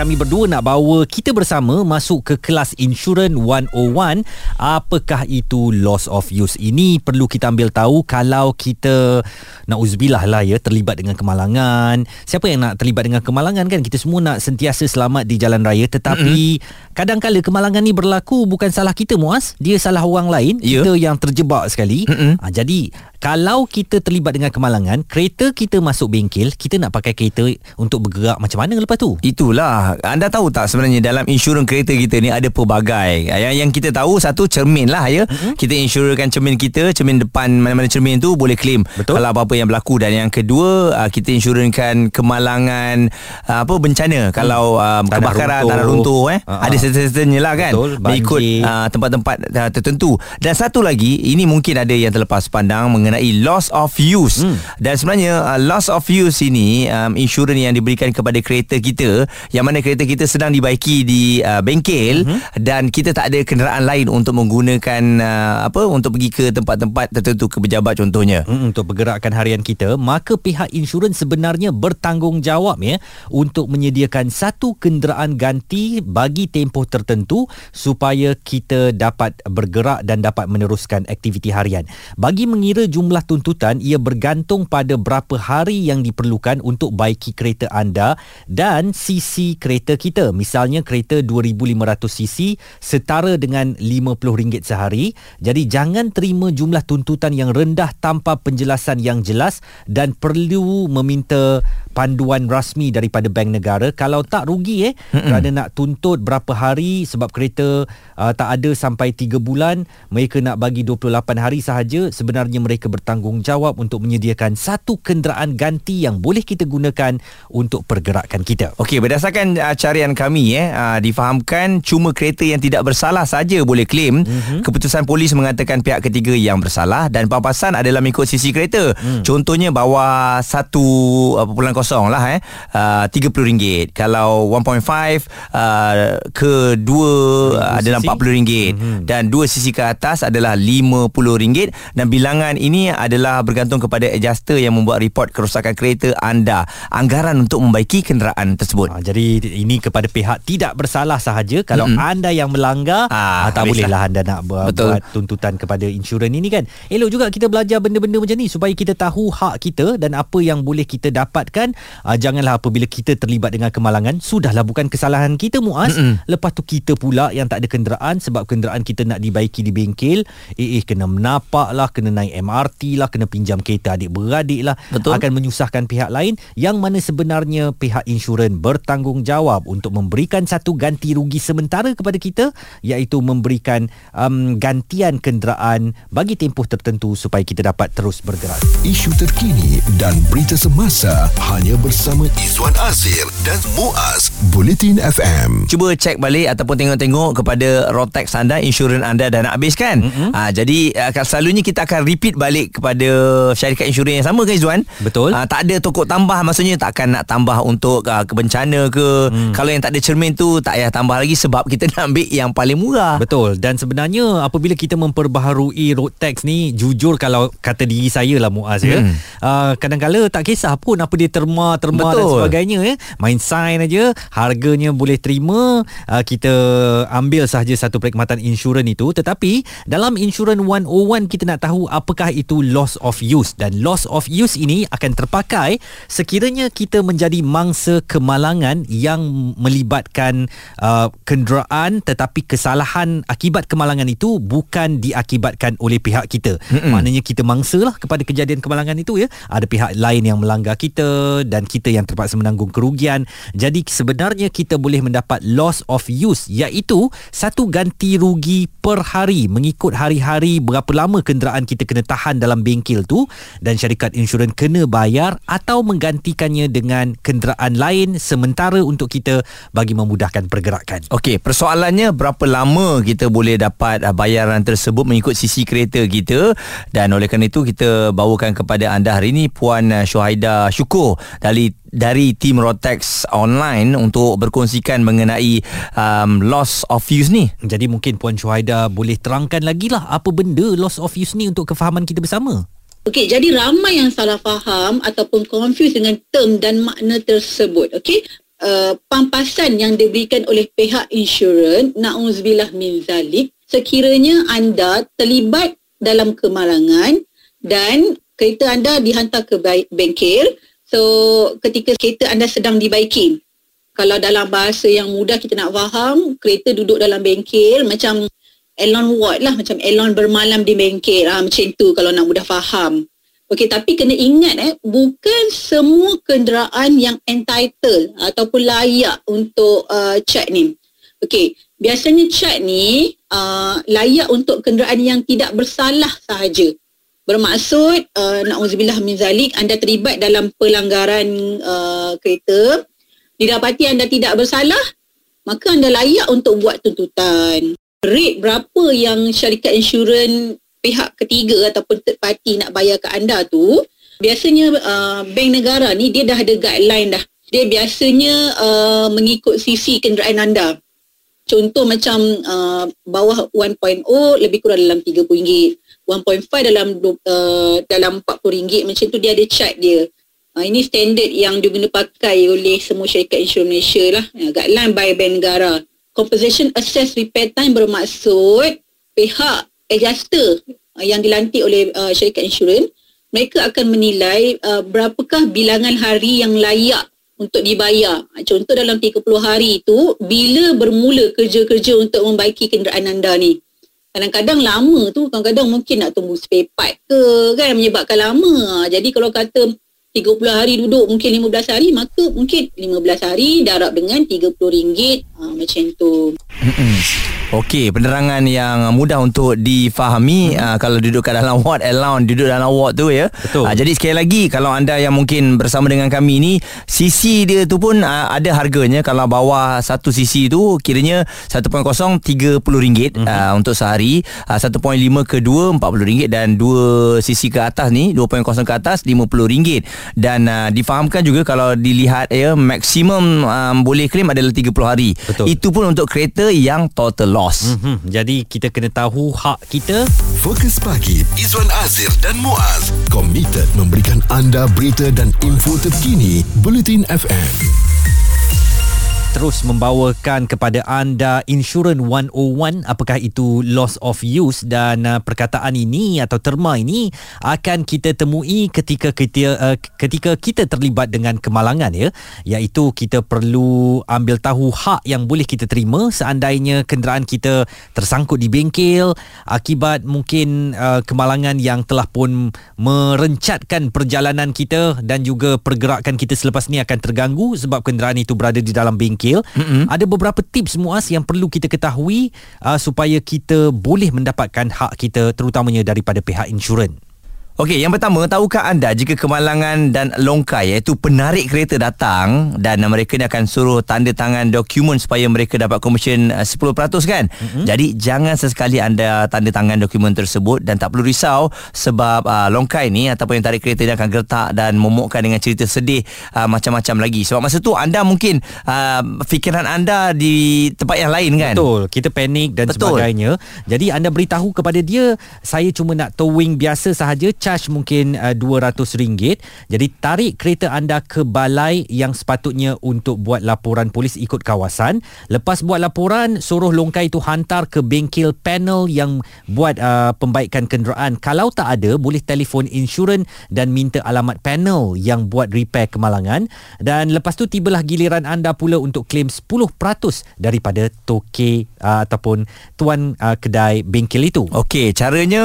kami berdua nak bawa kita bersama masuk ke kelas Insurance 101. Apakah itu loss of use? Ini perlu kita ambil tahu kalau kita nauzubillah lah ya terlibat dengan kemalangan. Siapa yang nak terlibat dengan kemalangan kan? Kita semua nak sentiasa selamat di jalan raya tetapi mm-hmm. kadang-kala kemalangan ni berlaku bukan salah kita Muaz, dia salah orang lain. Yeah. Kita yang terjebak sekali. Mm-hmm. Ha, jadi kalau kita terlibat dengan kemalangan, kereta kita masuk bengkel, kita nak pakai kereta untuk bergerak macam mana lepas tu? Itulah. Anda tahu tak sebenarnya dalam insurans kereta kita ni ada pelbagai. Yang yang kita tahu satu cermin lah ya. Mm-hmm. Kita insurkan cermin kita, cermin depan mana-mana cermin tu boleh claim Betul. kalau apa-apa yang berlaku dan yang kedua ah, kita insurkan kemalangan ah, apa bencana kalau um, tanah kebakaran runtuh. tanah runtuh eh. Uh-huh. Ada certain-certainnya lah kan. Betul. Mengikut uh, tempat-tempat uh, tertentu. Dan satu lagi, ini mungkin ada yang terlepas pandang mengenai loss of use hmm. dan sebenarnya uh, loss of use ini um, insurans yang diberikan kepada kereta kita yang mana kereta kita sedang dibaiki di uh, bengkel hmm. dan kita tak ada kenderaan lain untuk menggunakan uh, apa untuk pergi ke tempat-tempat tertentu ke pejabat contohnya hmm, untuk pergerakan harian kita maka pihak insurans sebenarnya bertanggungjawab ya untuk menyediakan satu kenderaan ganti bagi tempoh tertentu supaya kita dapat bergerak dan dapat meneruskan aktiviti harian bagi mengira jumlah tuntutan ia bergantung pada berapa hari yang diperlukan untuk baiki kereta anda dan sisi kereta kita. Misalnya kereta 2500 cc setara dengan RM50 sehari. Jadi jangan terima jumlah tuntutan yang rendah tanpa penjelasan yang jelas dan perlu meminta panduan rasmi daripada bank negara kalau tak rugi eh Mm-mm. kerana nak tuntut berapa hari sebab kereta uh, tak ada sampai 3 bulan mereka nak bagi 28 hari sahaja sebenarnya mereka bertanggungjawab untuk menyediakan satu kenderaan ganti yang boleh kita gunakan untuk pergerakan kita. Okey berdasarkan uh, carian kami eh uh, difahamkan cuma kereta yang tidak bersalah saja boleh claim. Mm-hmm. keputusan polis mengatakan pihak ketiga yang bersalah dan papasan adalah mengikut sisi kereta. Mm. contohnya bawa satu apa pulang kosong lah eh uh, RM30 kalau 1.5 uh, ke 2 uh, adalah RM40 mm-hmm. dan dua sisi ke atas adalah RM50 dan bilangan ini adalah bergantung kepada adjuster yang membuat report kerosakan kereta anda. Anggaran untuk membaiki kenderaan tersebut. Ha, jadi ini kepada pihak tidak bersalah sahaja. Kalau mm-hmm. anda yang melanggar ha, tak bolehlah anda nak buat, buat tuntutan kepada insurans ini kan? Elok juga kita belajar benda-benda macam ni supaya kita tahu hak kita dan apa yang boleh kita dapatkan. Uh, janganlah apabila kita terlibat dengan kemalangan sudahlah bukan kesalahan kita Muaz. Mm-mm. lepas tu kita pula yang tak ada kenderaan sebab kenderaan kita nak dibaiki di bengkel. Eh eh kena menapak lah kena naik MRT lah kena pinjam kereta adik-beradik lah Betul. akan menyusahkan pihak lain yang mana sebenarnya pihak insurans bertanggungjawab untuk memberikan satu ganti rugi sementara kepada kita iaitu memberikan um, gantian kenderaan bagi tempoh tertentu supaya kita dapat terus bergerak isu terkini dan berita semasa hanya bersama Izwan Azir dan Muaz Bulletin FM. Cuba cek balik ataupun tengok-tengok kepada Rotex anda, insurans anda dah nak habis kan? Mm-hmm. Ha, jadi uh, selalunya kita akan repeat balik kepada syarikat insurans yang sama kan Izwan? Betul. Ha, tak ada tokok tambah maksudnya tak akan nak tambah untuk uh, kebencana ke. Mm. Kalau yang tak ada cermin tu tak payah tambah lagi sebab kita nak ambil yang paling murah. Betul. Dan sebenarnya apabila kita memperbaharui road tax ni jujur kalau kata diri saya lah Muaz mm. ya. Uh, kadang-kadang tak kisah pun apa dia terma terma dan sebagainya ya. Main sign aja, harganya boleh terima, uh, kita ambil sahaja satu perkhidmatan insurans itu tetapi dalam insurans 101 kita nak tahu apakah itu loss of use dan loss of use ini akan terpakai sekiranya kita menjadi mangsa kemalangan yang melibatkan uh, kenderaan tetapi kesalahan akibat kemalangan itu bukan diakibatkan oleh pihak kita. Mm-mm. Maknanya kita mangsa lah kepada kejadian kemalangan itu ya. Ada pihak lain yang melanggar kita dan kita yang terpaksa menanggung kerugian. Jadi sebenarnya kita boleh mendapat loss of use iaitu satu ganti rugi per hari mengikut hari-hari berapa lama kenderaan kita kena tahan dalam bengkel tu dan syarikat insurans kena bayar atau menggantikannya dengan kenderaan lain sementara untuk kita bagi memudahkan pergerakan. Okey, persoalannya berapa lama kita boleh dapat uh, bayaran tersebut mengikut sisi kereta kita dan oleh kerana itu kita bawakan kepada anda hari ini Puan uh, Syuhaida Syukur dari dari tim Rotex online untuk berkongsikan mengenai um, loss of use ni. Jadi mungkin Puan Syuhaida boleh terangkan lagi lah apa benda loss of use ni untuk kefahaman kita bersama. Okey, jadi ramai yang salah faham ataupun confuse dengan term dan makna tersebut. Okey, uh, pampasan yang diberikan oleh pihak insurans, na'udzubillah min zalik, sekiranya anda terlibat dalam kemalangan dan kereta anda dihantar ke bengkel, so ketika kereta anda sedang dibaiki, kalau dalam bahasa yang mudah kita nak faham, kereta duduk dalam bengkel macam Elon Ward lah, macam Elon bermalam di bengkel, ah, macam tu kalau nak mudah faham. Okey, tapi kena ingat eh, bukan semua kenderaan yang entitled ataupun layak untuk uh, cat ni. Okey, biasanya cat ni uh, layak untuk kenderaan yang tidak bersalah sahaja. Bermaksud, uh, na'udzubillah min zalik, anda terlibat dalam pelanggaran uh, kereta, didapati anda tidak bersalah, maka anda layak untuk buat tuntutan. Rate berapa yang syarikat insurans pihak ketiga ataupun third party nak bayar ke anda tu biasanya uh, bank negara ni dia dah ada guideline dah. Dia biasanya uh, mengikut sisi kenderaan anda. Contoh macam uh, bawah 1.0 lebih kurang dalam RM30 1.5 dalam uh, dalam RM40 macam tu dia ada chart dia uh, ini standard yang diguna pakai oleh semua syarikat insurans Malaysia lah uh, guideline by bank negara composition assess repair time bermaksud pihak adjuster uh, yang dilantik oleh uh, syarikat insurans mereka akan menilai uh, berapakah bilangan hari yang layak untuk dibayar. Contoh dalam 30 hari itu bila bermula kerja-kerja untuk membaiki kenderaan anda ni. Kadang-kadang lama tu, kadang-kadang mungkin nak tunggu spare part ke kan menyebabkan lama. Jadi kalau kata 30 hari duduk mungkin 15 hari maka mungkin 15 hari darab dengan RM30 uh, macam tu. Okey, penerangan yang mudah untuk difahami hmm. uh, kalau duduk kat dalam ward allowance, duduk dalam ward tu ya. Betul. Uh, jadi sekali lagi kalau anda yang mungkin bersama dengan kami ni, sisi dia tu pun uh, ada harganya kalau bawah satu sisi tu kiranya 1.0 RM30 hmm. uh, untuk sehari, uh, 1.5 ke 2 RM40 dan dua sisi ke atas ni 2.0 ke atas RM50 dan uh, difahamkan juga kalau dilihat ya maksimum um, boleh claim adalah 30 hari. Betul. Itu pun untuk kereta yang total loss. Mm-hmm. Jadi kita kena tahu hak kita. Fokus pagi Izwan Azir dan Muaz komited memberikan anda berita dan info terkini Bulletin FM terus membawakan kepada anda Insurance 101 apakah itu loss of use dan uh, perkataan ini atau terma ini akan kita temui ketika kita uh, ketika kita terlibat dengan kemalangan ya. Iaitu kita perlu ambil tahu hak yang boleh kita terima. Seandainya kenderaan kita tersangkut di bengkel akibat mungkin uh, kemalangan yang telah pun merencatkan perjalanan kita dan juga pergerakan kita selepas ni akan terganggu sebab kenderaan itu berada di dalam bengkel bengkel mm-hmm. ada beberapa tips muas yang perlu kita ketahui uh, supaya kita boleh mendapatkan hak kita terutamanya daripada pihak insurans Okey, yang pertama, tahukah anda jika kemalangan dan longkai iaitu penarik kereta datang dan mereka ni akan suruh tanda tangan dokumen supaya mereka dapat komisen 10% uh, kan? Mm-hmm. Jadi jangan sesekali anda tanda tangan dokumen tersebut dan tak perlu risau sebab uh, longkai ni ataupun yang tarik kereta ni akan gertak dan momokkan dengan cerita sedih uh, macam-macam lagi. Sebab masa tu anda mungkin uh, fikiran anda di tempat yang lain kan? Betul, kita panik dan Betul. sebagainya. Jadi anda beritahu kepada dia, saya cuma nak towing biasa sahaja charge mungkin uh, RM200 jadi tarik kereta anda ke balai yang sepatutnya untuk buat laporan polis ikut kawasan. Lepas buat laporan suruh longkai itu hantar ke bengkel panel yang buat uh, pembaikan kenderaan. Kalau tak ada boleh telefon insurans dan minta alamat panel yang buat repair kemalangan. Dan lepas tu tibalah giliran anda pula untuk claim 10% daripada toke uh, ataupun tuan uh, kedai bengkel itu. Okey, caranya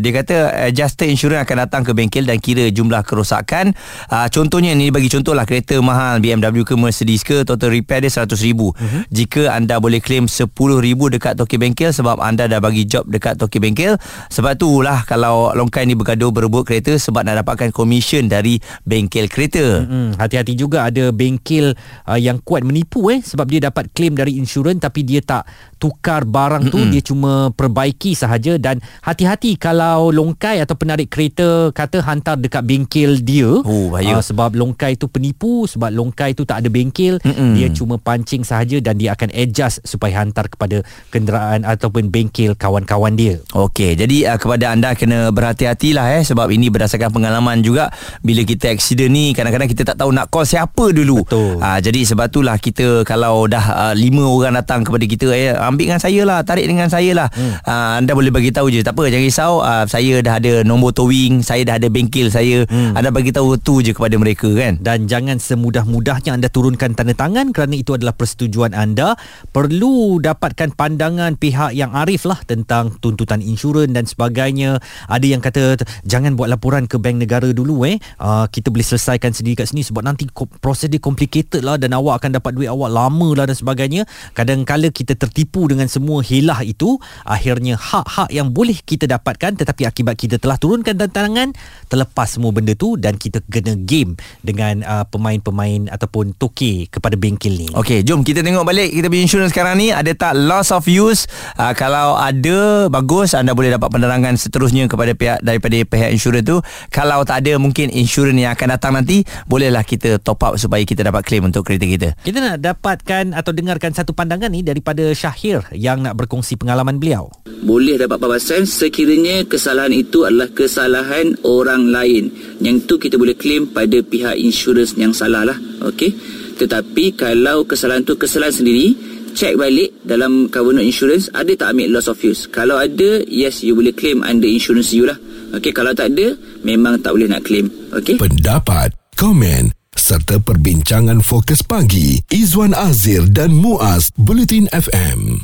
dia kata adjuster insurans insurans akan datang ke bengkel dan kira jumlah kerosakan. Uh, contohnya ni bagi contohlah kereta mahal BMW ke Mercedes ke total repair dia RM100,000. Uh-huh. Jika anda boleh claim RM10,000 dekat toki bengkel sebab anda dah bagi job dekat toki bengkel. Sebab tu lah kalau longkai ni bergaduh berebut kereta sebab nak dapatkan komisen dari bengkel kereta. Hmm, hati-hati juga ada bengkel uh, yang kuat menipu eh sebab dia dapat claim dari insurans tapi dia tak tukar barang tu Mm-mm. dia cuma perbaiki sahaja dan hati-hati kalau longkai atau penarik kereta kata hantar dekat bengkel dia. Oh, uh, sebab longkai tu penipu sebab longkai tu tak ada bengkel. Mm-mm. dia cuma pancing sahaja dan dia akan adjust supaya hantar kepada kenderaan ataupun bengkel kawan-kawan dia. Okey jadi uh, kepada anda kena berhati-hatilah eh sebab ini berdasarkan pengalaman juga. Bila kita accident ni kadang-kadang kita tak tahu nak call siapa dulu. Betul. Uh, jadi sebab itulah kita kalau dah uh, lima orang datang kepada kita eh ambil dengan saya lah tarik dengan saya lah. Hmm. uh, anda boleh bagi tahu je. Tak apa jangan risau. Uh, saya dah ada nombor towing saya dah ada bengkel saya hmm. anda bagi tahu tu je kepada mereka kan? Dan jangan semudah-mudahnya anda turunkan tanda tangan kerana itu adalah persetujuan anda. Perlu dapatkan pandangan pihak yang arif lah tentang tuntutan insurans dan sebagainya. Ada yang kata jangan buat laporan ke bank negara dulu eh. Uh, kita boleh selesaikan sendiri kat sini sebab nanti proses dia complicated lah dan awak akan dapat duit awak lama lah dan sebagainya. Kadang-kala kita tertipu dengan semua hilah itu akhirnya hak-hak yang boleh kita dapatkan tetapi akibat kita telah turunkan tantangan terlepas semua benda tu dan kita kena game dengan uh, pemain-pemain ataupun toke kepada bengkel ni. Okey, jom kita tengok balik. Kita punya insurans sekarang ni ada tak loss of use? Uh, kalau ada bagus. Anda boleh dapat penerangan seterusnya kepada pihak daripada pihak insurans tu. Kalau tak ada mungkin insurans yang akan datang nanti bolehlah kita top up supaya kita dapat claim untuk kereta kita. Kita nak dapatkan atau dengarkan satu pandangan ni daripada Syahir yang nak berkongsi pengalaman beliau. Boleh dapat papasan sekiranya kesalahan itu adalah kesalahan orang lain. Yang tu kita boleh claim pada pihak insurans yang salah lah. Okay? Tetapi kalau kesalahan tu kesalahan sendiri, check balik dalam cover note insurance ada tak ambil loss of use. Kalau ada, yes you boleh claim under insurance you lah. Okay, kalau tak ada, memang tak boleh nak claim. Okay? Pendapat, komen serta perbincangan fokus pagi Izwan Azir dan Muaz Bulletin FM.